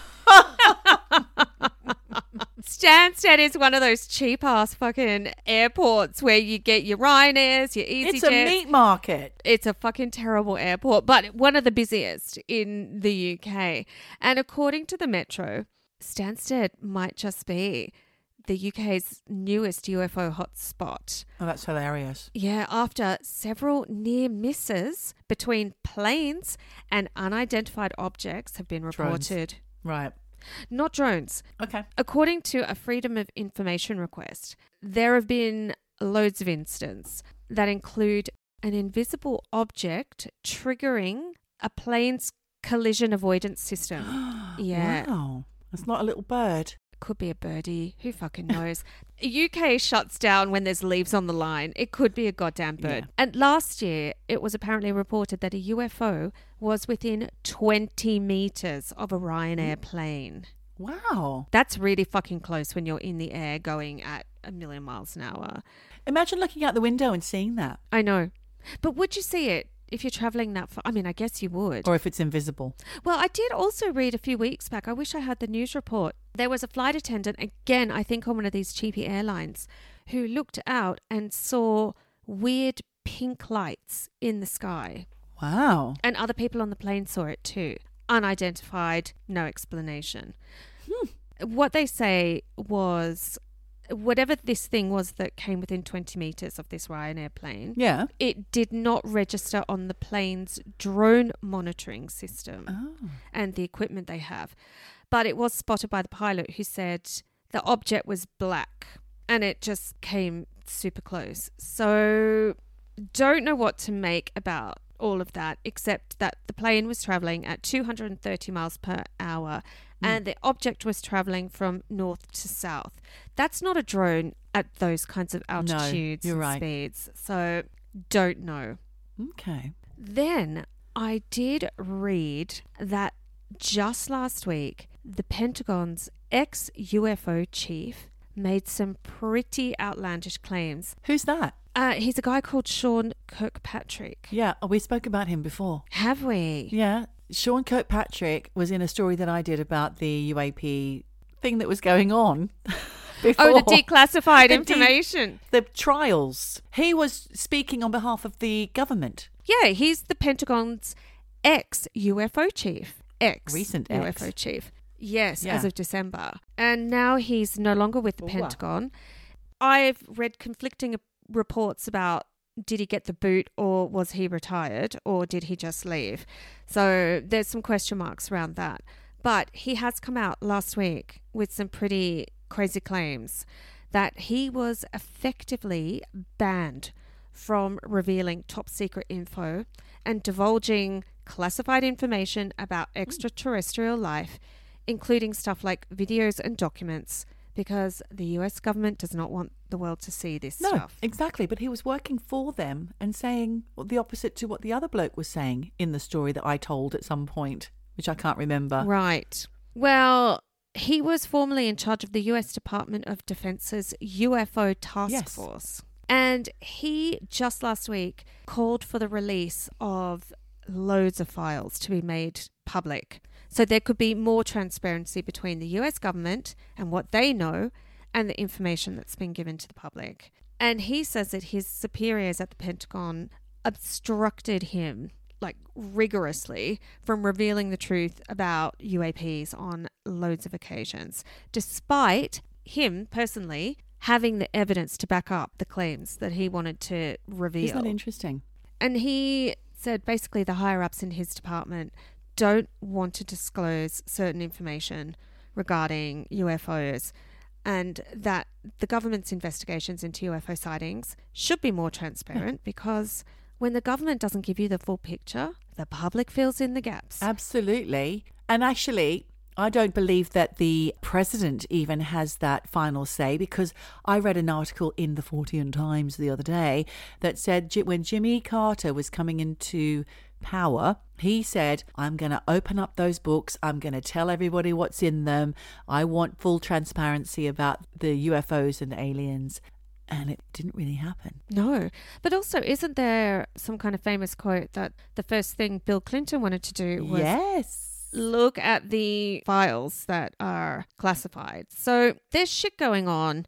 Stansted is one of those cheap ass fucking airports where you get your Ryanairs, your EasyJet. It's a meat market. It's a fucking terrible airport, but one of the busiest in the UK. And according to the Metro, Stansted might just be the UK's newest UFO hotspot. Oh, that's hilarious. Yeah, after several near misses between planes and unidentified objects have been Drones. reported. Right. Not drones. Okay. According to a Freedom of Information request, there have been loads of incidents that include an invisible object triggering a plane's collision avoidance system. Yeah. Wow. That's not a little bird. Could be a birdie. Who fucking knows? UK shuts down when there's leaves on the line. It could be a goddamn bird. Yeah. And last year, it was apparently reported that a UFO was within 20 meters of a Ryanair mm. plane. Wow. That's really fucking close when you're in the air going at a million miles an hour. Imagine looking out the window and seeing that. I know. But would you see it if you're traveling that far? I mean, I guess you would. Or if it's invisible. Well, I did also read a few weeks back. I wish I had the news report. There was a flight attendant, again, I think on one of these cheapy airlines, who looked out and saw weird pink lights in the sky. Wow. And other people on the plane saw it too. Unidentified, no explanation. Hmm. What they say was whatever this thing was that came within 20 meters of this Ryanair plane, Yeah. it did not register on the plane's drone monitoring system Oh. and the equipment they have. But it was spotted by the pilot who said the object was black and it just came super close. So don't know what to make about all of that except that the plane was traveling at 230 miles per hour and the object was traveling from north to south. That's not a drone at those kinds of altitudes you're and right. speeds. So don't know. Okay. Then I did read that just last week, the Pentagon's ex UFO chief made some pretty outlandish claims. Who's that? Uh, he's a guy called Sean Kirkpatrick. Yeah, we spoke about him before. Have we? Yeah, Sean Kirkpatrick was in a story that I did about the UAP thing that was going on. Before. Oh, the declassified The de- information. the trials. He was speaking on behalf of the government. yeah, he's the Pentagon's ex UFO chief. Ex Recent UFO ex. chief. Yes, Yeah. as of December. And now he's no longer with the Wow. Pentagon. I've read conflicting reports about did he get the boot or was he retired or did he just leave? So there's some question marks around that. But he has come out last week with some pretty crazy claims that he was effectively banned from revealing top secret info and divulging classified information about hmm. extraterrestrial life, including stuff like videos and documents, because the US government does not want the world to see this No, stuff. exactly. But he was working for them and saying the opposite to what the other bloke was saying in the story that I told at some point, which I can't remember. Right. Well, he was formerly in charge of the US Department of Defense's UFO task Yes. force. And he just last week called for the release of loads of files to be made public. So there could be more transparency between the US government and what they know and the information that's been given to the public. And he says that his superiors at the Pentagon obstructed him like rigorously from revealing the truth about UAPs on loads of occasions, despite him personally having the evidence to back up the claims that he wanted to reveal. Isn't that interesting? And he said basically the higher ups in his department don't want to disclose certain information regarding UFOs and that the government's investigations into UFO sightings should be more transparent because when the government doesn't give you the full picture, the public fills in the gaps. Absolutely. And actually, I don't believe that the president even has that final say because I read an article in the Fortean Times the other day that said when Jimmy Carter was coming into power, he said, I'm going to open up those books. I'm going to tell everybody what's in them. I want full transparency about the UFOs and aliens. And it didn't really happen. No. But also, isn't there some kind of famous quote that the first thing Bill Clinton wanted to do was yes. look at the files that are classified. So there's shit going on.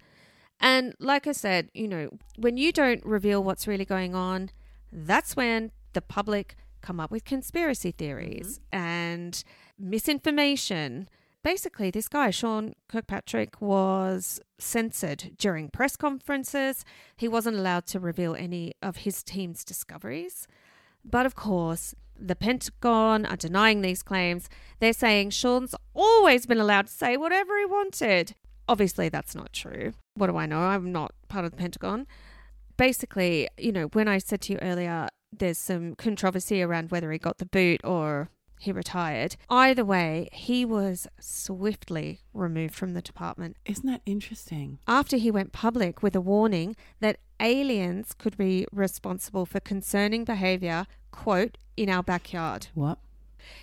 And like I said, you know, when you don't reveal what's really going on, that's when the public come up with conspiracy theories mm-hmm. and misinformation. Basically, this guy, Sean Kirkpatrick, was censored during press conferences. He wasn't allowed to reveal any of his team's discoveries. But of course, the Pentagon are denying these claims. They're saying Sean's always been allowed to say whatever he wanted. Obviously, that's not true. What do I know? I'm not part of the Pentagon. Basically, you know, when I said to you earlier, there's some controversy around whether he got the boot or he retired. Either way, he was swiftly removed from the department Isn't that interesting? after he went public with a warning that aliens could be responsible for concerning behavior, quote, in our backyard. What?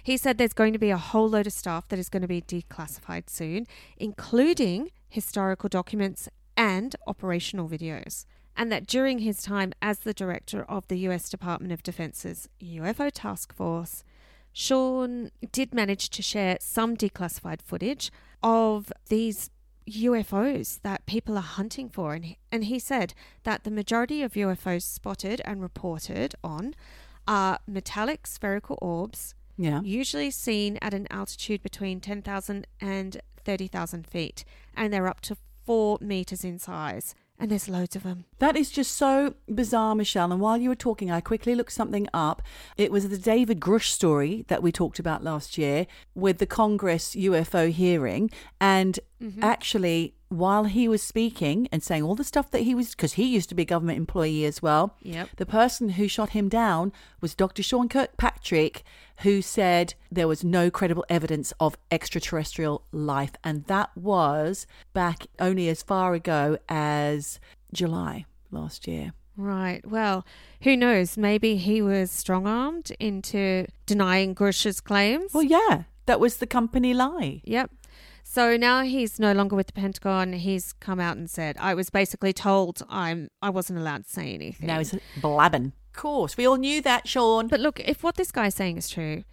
He said there's going to be a whole load of stuff that is going to be declassified soon, including historical documents and operational videos. And that during his time as the director of the US Department of Defense's UFO Task Force, Sean did manage to share some declassified footage of these UFOs that people are hunting for. And he, and he said that the majority of UFOs spotted and reported on are metallic spherical orbs, Yeah. usually seen at an altitude between 10,000 and 30,000 feet, and they're up to four meters in size. And there's loads of them. That is just so bizarre, Michelle. And while you were talking, I quickly looked something up. It was the David Grusch story that we talked about last year with the Congress UFO hearing. And Mm-hmm. actually, while he was speaking and saying all the stuff that he was, because he used to be a government employee as well. Yep. The person who shot him down was Dr. Sean Kirkpatrick, who said there was no credible evidence of extraterrestrial life. And that was back only as far ago as July last year. Right. Well, who knows? Maybe he was strong armed into denying Grusch's claims. Well, yeah, that was the company lie. Yep. So now he's no longer with the Pentagon. He's come out and said, "I was basically told I'm I wasn't allowed to say anything." Now he's blabbing. Of course, we all knew that, Sean. But look, if what this guy's saying is true,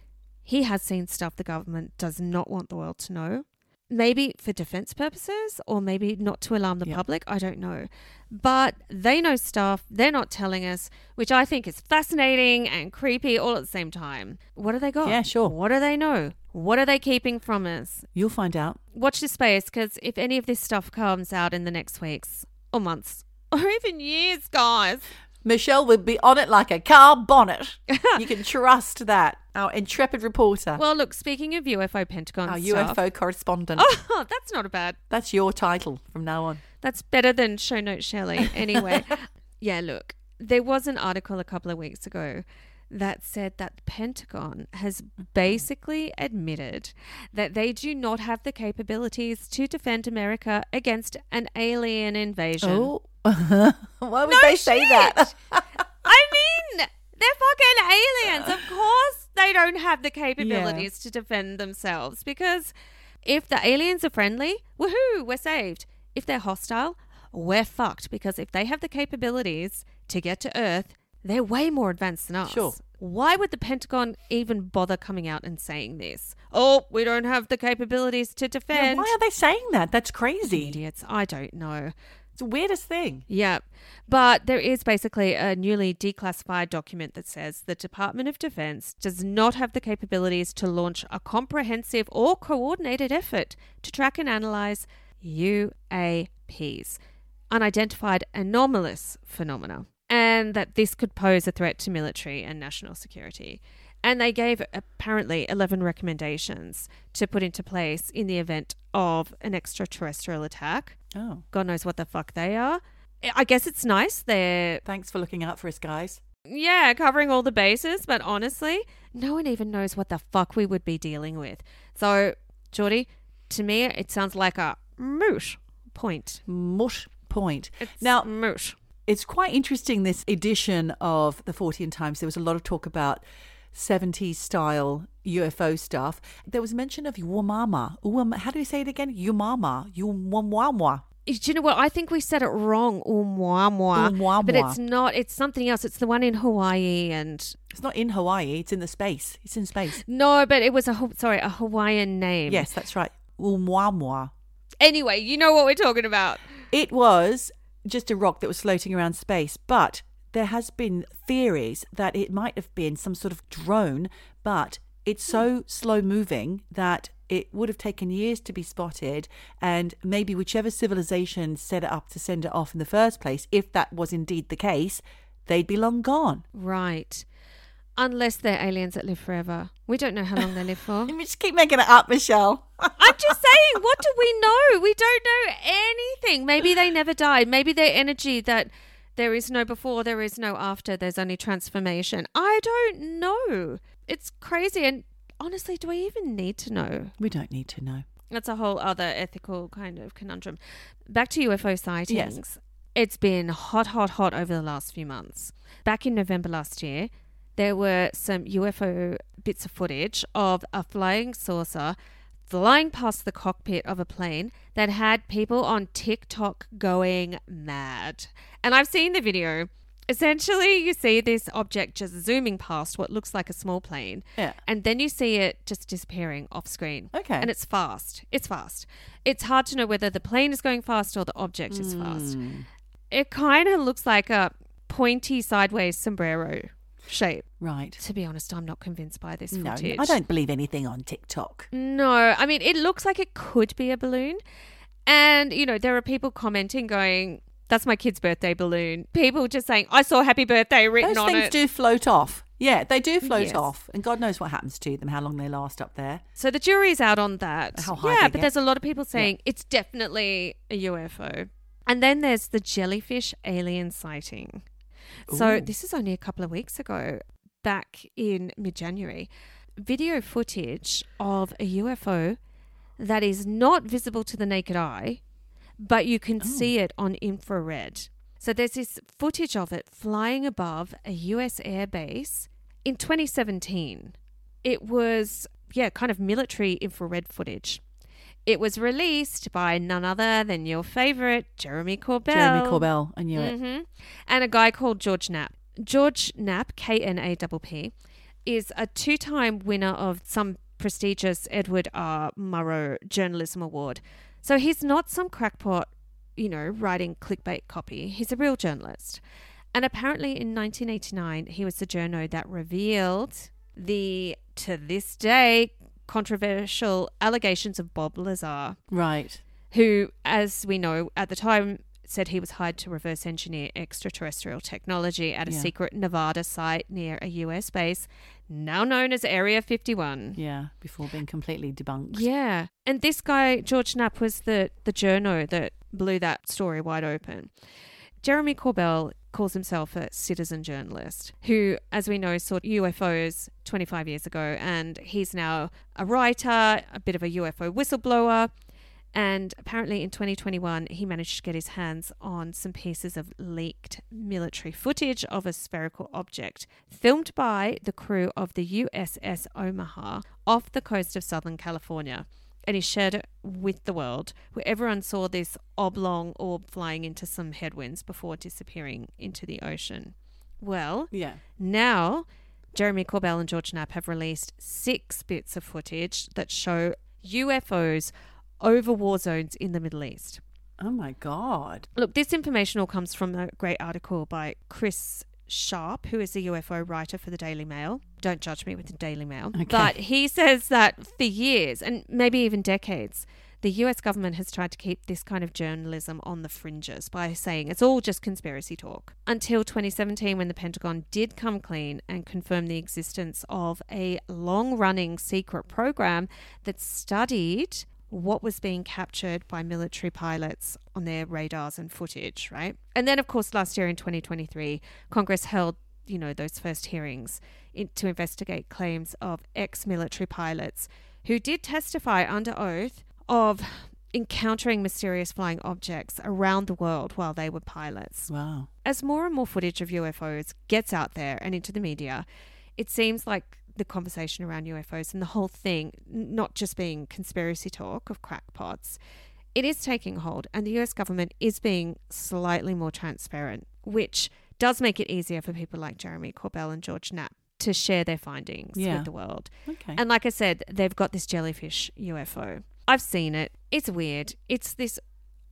he has seen stuff the government does not want the world to know. Maybe for defense purposes, or maybe not to alarm the Yep. public. I don't know. But they know stuff they're not telling us, which I think is fascinating and creepy all at the same time. What do they got? Yeah, sure. What do they know? What are they keeping from us? You'll find out. Watch this space because if any of this stuff comes out in the next weeks or months or even years, guys, Michelle would be on it like a car bonnet. you can trust that. Our intrepid reporter, well, look. Speaking of UFO Pentagon our stuff, UFO correspondent. oh, that's not a bad. That's your title from now on. That's better than show note Shelley. Anyway, yeah. Look, there was an article a couple of weeks ago that said that the Pentagon has basically admitted that they do not have the capabilities to defend America against an alien invasion. Oh, why would they say that? I mean, they're fucking aliens. Of course, they don't have the capabilities to defend themselves because if the aliens are friendly, woohoo, we're saved. If they're hostile, we're fucked because if they have the capabilities to get to Earth, they're way more advanced than us. Sure. Why would the Pentagon even bother coming out and saying this? Oh, we don't have the capabilities to Yeah, defend. why are they saying that? That's crazy. Idiots. I don't know. The weirdest thing. Yeah. But there is basically a newly declassified document that says the Department of Defense does not have the capabilities to launch a comprehensive or coordinated effort to track and analyze UAPs, unidentified anomalous phenomena, and that this could pose a threat to military and national security. And they gave apparently 11 recommendations to put into place in the event of an extraterrestrial attack. Oh, God knows what the fuck they are. I guess it's nice. They're, thanks for looking out for us, guys. yeah, covering all the bases, but honestly, no one even knows what the fuck we would be dealing with. So, Geordie, to me, it sounds like a moot point. Mush point. It's Now- moot. It's quite interesting, this edition of the Fortean Times. There was a lot of talk about 70s style UFO stuff. There was mention of Umama. Uwam- How do you say it again? Umama. Umwamwa. Do you know what? I think we said it wrong. Umwamwa. Umwamwa. But it's not. It's something else. It's the one in Hawaii and. It's not in Hawaii, it's in the space. It's in space. No, but it was a. Sorry, a Hawaiian name. Yes, that's right. Umwamwa. Anyway, you know what we're talking about. It was just a rock that was floating around space, but there has been theories that it might have been some sort of drone, but it's so slow moving that it would have taken years to be spotted and maybe whichever civilization set it up to send it off in the first place, if that was indeed the case, they'd be long gone. Right. Unless they're aliens that live forever. We don't know how long they live for. You just keep making it up, Michelle. I'm just saying, what do we know? We don't know anything. Maybe they never died. Maybe their energy that there is no before, there is no after, there's only transformation. I don't know. It's crazy. And honestly, do we even need to know? we don't need to know. That's a whole other ethical kind of conundrum. Back to UFO sightings. Yes. It's been hot, hot, hot over the last few months. Back in November last year, there were some UFO bits of footage of a flying saucer flying past the cockpit of a plane that had people on TikTok going mad. And I've seen the video. Essentially, you see this object just zooming past what looks like a small plane, Yeah. and then you see it just disappearing off screen. Okay. And it's fast. It's fast. It's hard to know whether the plane is going fast or the object is fast. Hmm. It kind of looks like a pointy sideways sombrero shape. Right. To be honest, I'm not convinced by this No, footage. I don't believe anything on TikTok. No, I mean, it looks like it could be a balloon. And, you know, there are people commenting going, that's my kid's birthday balloon. People just saying, I saw happy birthday written Those on things do float off. Yeah, they do float Yes. off, and God knows what happens to them, how long they last up there. So the jury's out on that. How high yeah, but get. there's a lot of people saying it's definitely a UFO. And then there's the jellyfish alien sighting. So Ooh. this is only a couple of weeks ago, back in mid January. Video footage of a UFO that is not visible to the naked eye, but you can Oh. see it on infrared. So there's this footage of it flying above a US airbase in 2017. It was, yeah, kind of military infrared footage. It was released by none other than your favorite, Jeremy Corbell. Jeremy Corbell, I knew it. hmm And a guy called George Knapp. George Knapp, K N A P P, is a two time winner of some prestigious Edward R. Murrow Journalism Award. So he's not some crackpot, you know, writing clickbait copy. He's a real journalist. And apparently in 1989, he was the journo that revealed the, to this day, controversial allegations of Bob Lazar Right. who, as we know at the time, said he was hired to reverse engineer extraterrestrial technology at a Yeah. secret Nevada site near a US base, now known as Area 51. Yeah, before being completely debunked. Yeah. And this guy, George Knapp, was the, the journo that blew that story wide open. Jeremy Corbell calls himself a citizen journalist who, as we know, saw UFOs 25 years ago. And he's now a writer, a bit of a UFO whistleblower. And apparently in 2021, he managed to get his hands on some pieces of leaked military footage of a spherical object filmed by the crew of the USS Omaha off the coast of Southern California. And he shared it with the world, where everyone saw this oblong orb flying into some headwinds before disappearing into the ocean. Well, Yeah. now, Jeremy Corbell and George Knapp have released six bits of footage that show UFOs over war zones in the Middle East. Oh my God. Look, this information all comes from a great article by Chris Sharp, who is a UFO writer for the Daily Mail. Don't judge me with the Daily Mail. Okay. But he says that for years, and maybe even decades, the US government has tried to keep this kind of journalism on the fringes by saying it's all just conspiracy talk. Until 2017, when the Pentagon did come clean and confirm the existence of a long running secret program that studied what was being captured by military pilots on their radars and footage, right? And then, of course, last year in 2023, Congress held, you know, those first hearings in, to investigate claims of ex military pilots who did testify under oath of encountering mysterious flying objects around the world while they were pilots Wow. as more and more footage of UFOs gets out there and into the media, it seems like the conversation around UFOs and the whole thing, not just being conspiracy talk of crackpots, it is taking hold, and the US government is being slightly more transparent, which does make it easier for people like Jeremy Corbell and George Knapp to share their findings Yeah. with the world. Okay. And like I said, they've got this jellyfish UFO. I've seen it. It's weird. It's this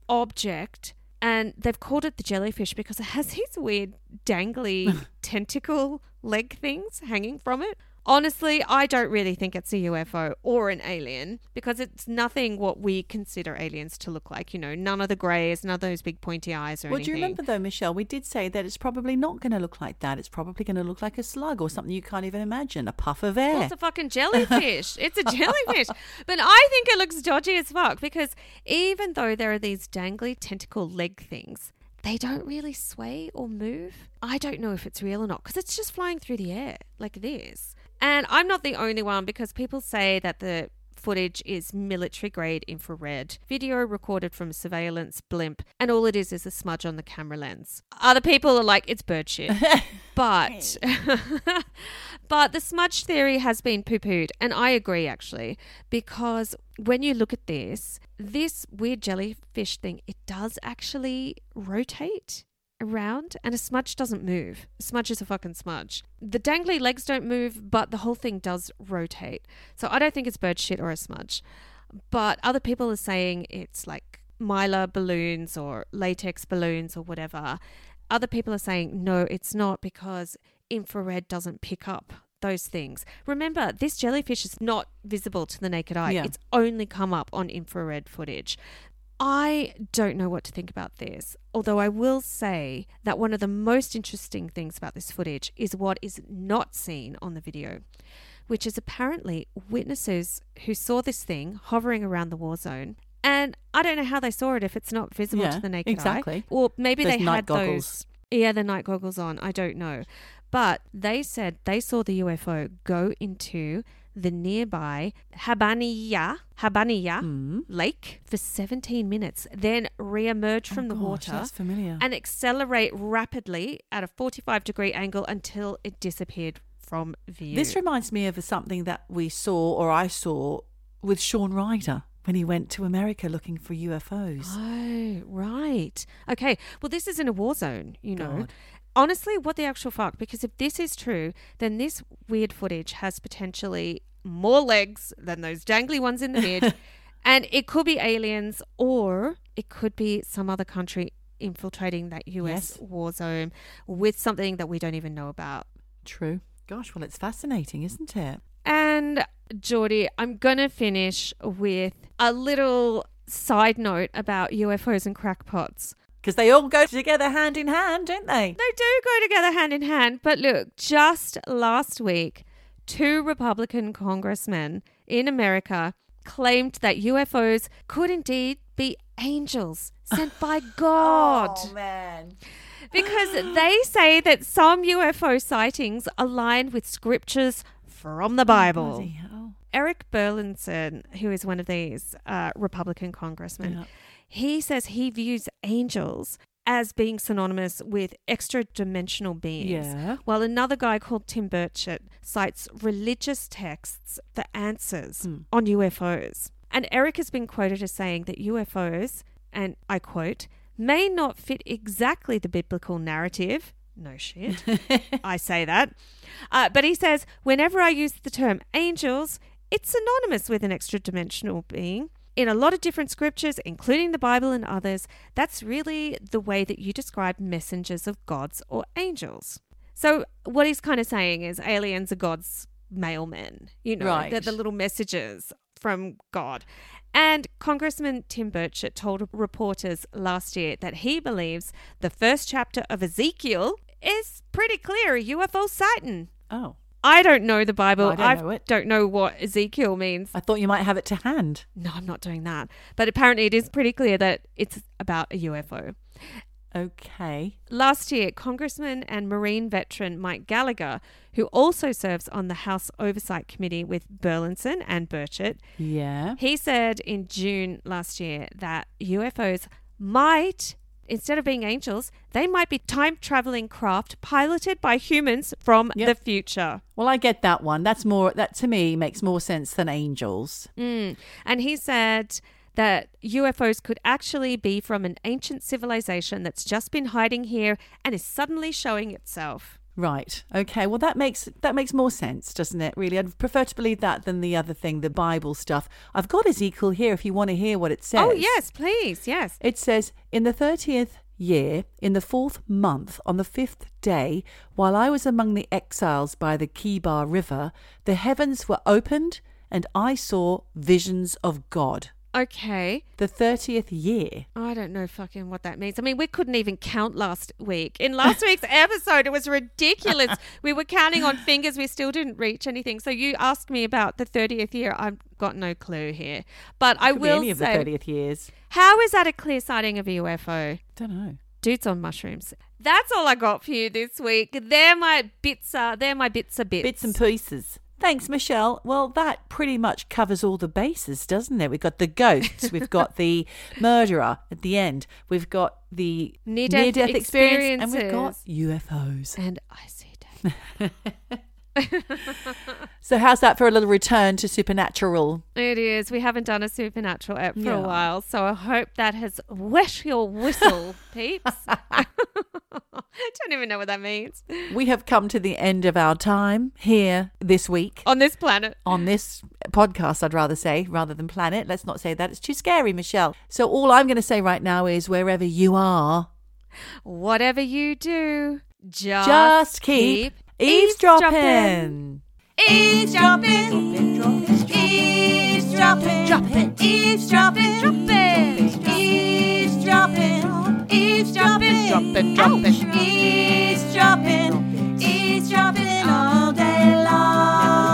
object, and they've called it the jellyfish because it has these weird dangly tentacle leg things hanging from it. Honestly, I don't really think it's a UFO or an alien because it's nothing what we consider aliens to look like. You know, none of the greys, none of those big pointy eyes or well, do you remember though, Michelle? We did say that it's probably not going to look like that. It's probably going to look like a slug or something you can't even imagine, a puff of Well, air. it's a fucking jellyfish. it's a jellyfish. But I think it looks dodgy as fuck because even though there are these dangly tentacle leg things, they don't really sway or move. I don't know if it's real or not because it's just flying through the air like this. And I'm not the only one because people say that the footage is military grade infrared video recorded from surveillance blimp and all it is is a smudge on the camera lens. Other people are like it's bird shit. But but the smudge theory has been poo-pooed and i agree actually because when you look at this this weird jellyfish thing it does actually rotate around and a smudge doesn't move. A smudge is a fucking smudge. The dangly legs don't move but the whole thing does rotate. So i don't think it's bird shit or a smudge. But other people are saying it's like mylar balloons or latex balloons or whatever. Other people are saying no it's not because infrared doesn't pick up those things. Remember this jellyfish is not visible to the naked eye. Yeah. it's only come up on infrared footage. I don't know what to think about this. Although I will say that one of the most interesting things about this footage is what is not seen on the video, which is apparently witnesses who saw this thing hovering around the war zone. And I don't know how they saw it if it's not visible Yeah, to the naked exactly. eye. Exactly. Or maybe Those they night had goggles. those. Yeah, the night goggles on. I don't know. But they said they saw the UFO go into the nearby Habbaniyah, Habbaniyah Mm. lake for 17 minutes, then re-emerge from Oh, the gosh, water and accelerate rapidly at a 45 degree angle until it disappeared from view. This reminds me of something that we saw, or I saw, with Shaun Ryder when he went to America looking for UFOs. Oh, right. Okay. Well, this is in a war zone, you know. God. Honestly, what the actual fuck? Because if this is true, then this weird footage has potentially more legs than those dangly ones in the mid. and it could be aliens or it could be some other country infiltrating that US Yes. war zone with something that we don't even know about. True. Gosh, well, it's fascinating, isn't it? And Geordie, I'm going to finish with a little side note about UFOs and crackpots. Because they all go together hand in hand, don't they? They do go together hand in hand. But look, just last week, two Republican congressmen in America claimed that UFOs could indeed be angels sent by God. Oh, man. because they say that some UFO sightings align with scriptures from the Bible. Bloody hell. Eric Burlison, who is one of these uh, Republican congressmen. He says he views angels as being synonymous with extra dimensional beings. Yeah. While another guy called Tim Burchett cites religious texts for answers Hmm. on UFOs. And Eric has been quoted as saying that UFOs, and I quote, may not fit exactly the biblical narrative. No shit. I say that. Uh, but he says, whenever I use the term angels, it's synonymous with an extra dimensional being. In a lot of different scriptures, including the Bible and others, that's really the way that you describe messengers of gods or angels. So, what he's kind of saying is aliens are God's mailmen, you know, Right. they're the little messages from God. And Congressman Tim Burchett told reporters last year that he believes the first chapter of Ezekiel is pretty clear a UFO sighting. Oh, I don't know the Bible. I don't know it. don't know what Ezekiel means. I thought you might have it to hand. No, I'm not doing that. But apparently, it is pretty clear that it's about a UFO. Okay. Last year, Congressman and Marine veteran Mike Gallagher, who also serves on the House Oversight Committee with Burlison and Burchett, Yeah. he said in June last year that UFOs might, instead of being angels, they might be time traveling craft piloted by humans from Yep. the future. Well, I get that one. That's more, that to me makes more sense than angels. Mm. And he said that UFOs could actually be from an ancient civilization that's just been hiding here and is suddenly showing itself. Right. Okay. Well, that makes that makes more sense, doesn't it? Really, I'd prefer to believe that than the other thing, the Bible stuff. I've got Ezekiel here. If you want to hear what it oh, says. Oh, yes, please. Yes. It says, In the thirtieth year, in the fourth month, on the fifth day, while I was among the exiles by the Kebar River, the heavens were opened, and I saw visions of God. Okay. The thirtieth year. I don't know fucking what that means. I mean, we couldn't even count last week. In last week's episode, it was ridiculous. we were counting on fingers. We still didn't reach anything. So you asked me about the 30th year. I've got no clue here. But I will any of the thirtieth years. how is that a clear sighting of a UFO? Don't know. Dudes on mushrooms. That's all I got for you this week. They're my bits. Uh, they're my bits of bits. Bits and pieces. Thanks, Michelle. Well, that pretty much covers all the bases, doesn't it? We've got the ghosts, we've got the murderer at the end, we've got the Near-death near-death experience, and we've got UFOs. and I see death. So, how's that for a little return to supernatural? It is. We haven't done a supernatural app for Yeah. a while, so I hope that has wet your whistle, peeps. I don't even know what that means We have come to the end of our time here this week on this planet. on this podcast, I'd rather say, rather than planet. Let's not say that. It's too scary, Michelle. So, all I'm going to say right now is wherever you are, Whatever you do, just, just keep, Eavesdropping. Eavesdropping. Eavesdropping. Eavesdropping. Eavesdropping. Dropping. Eavesdropping. Eavesdropping. Dropping. Dropping. Eavesdropping. Eavesdropping all day long.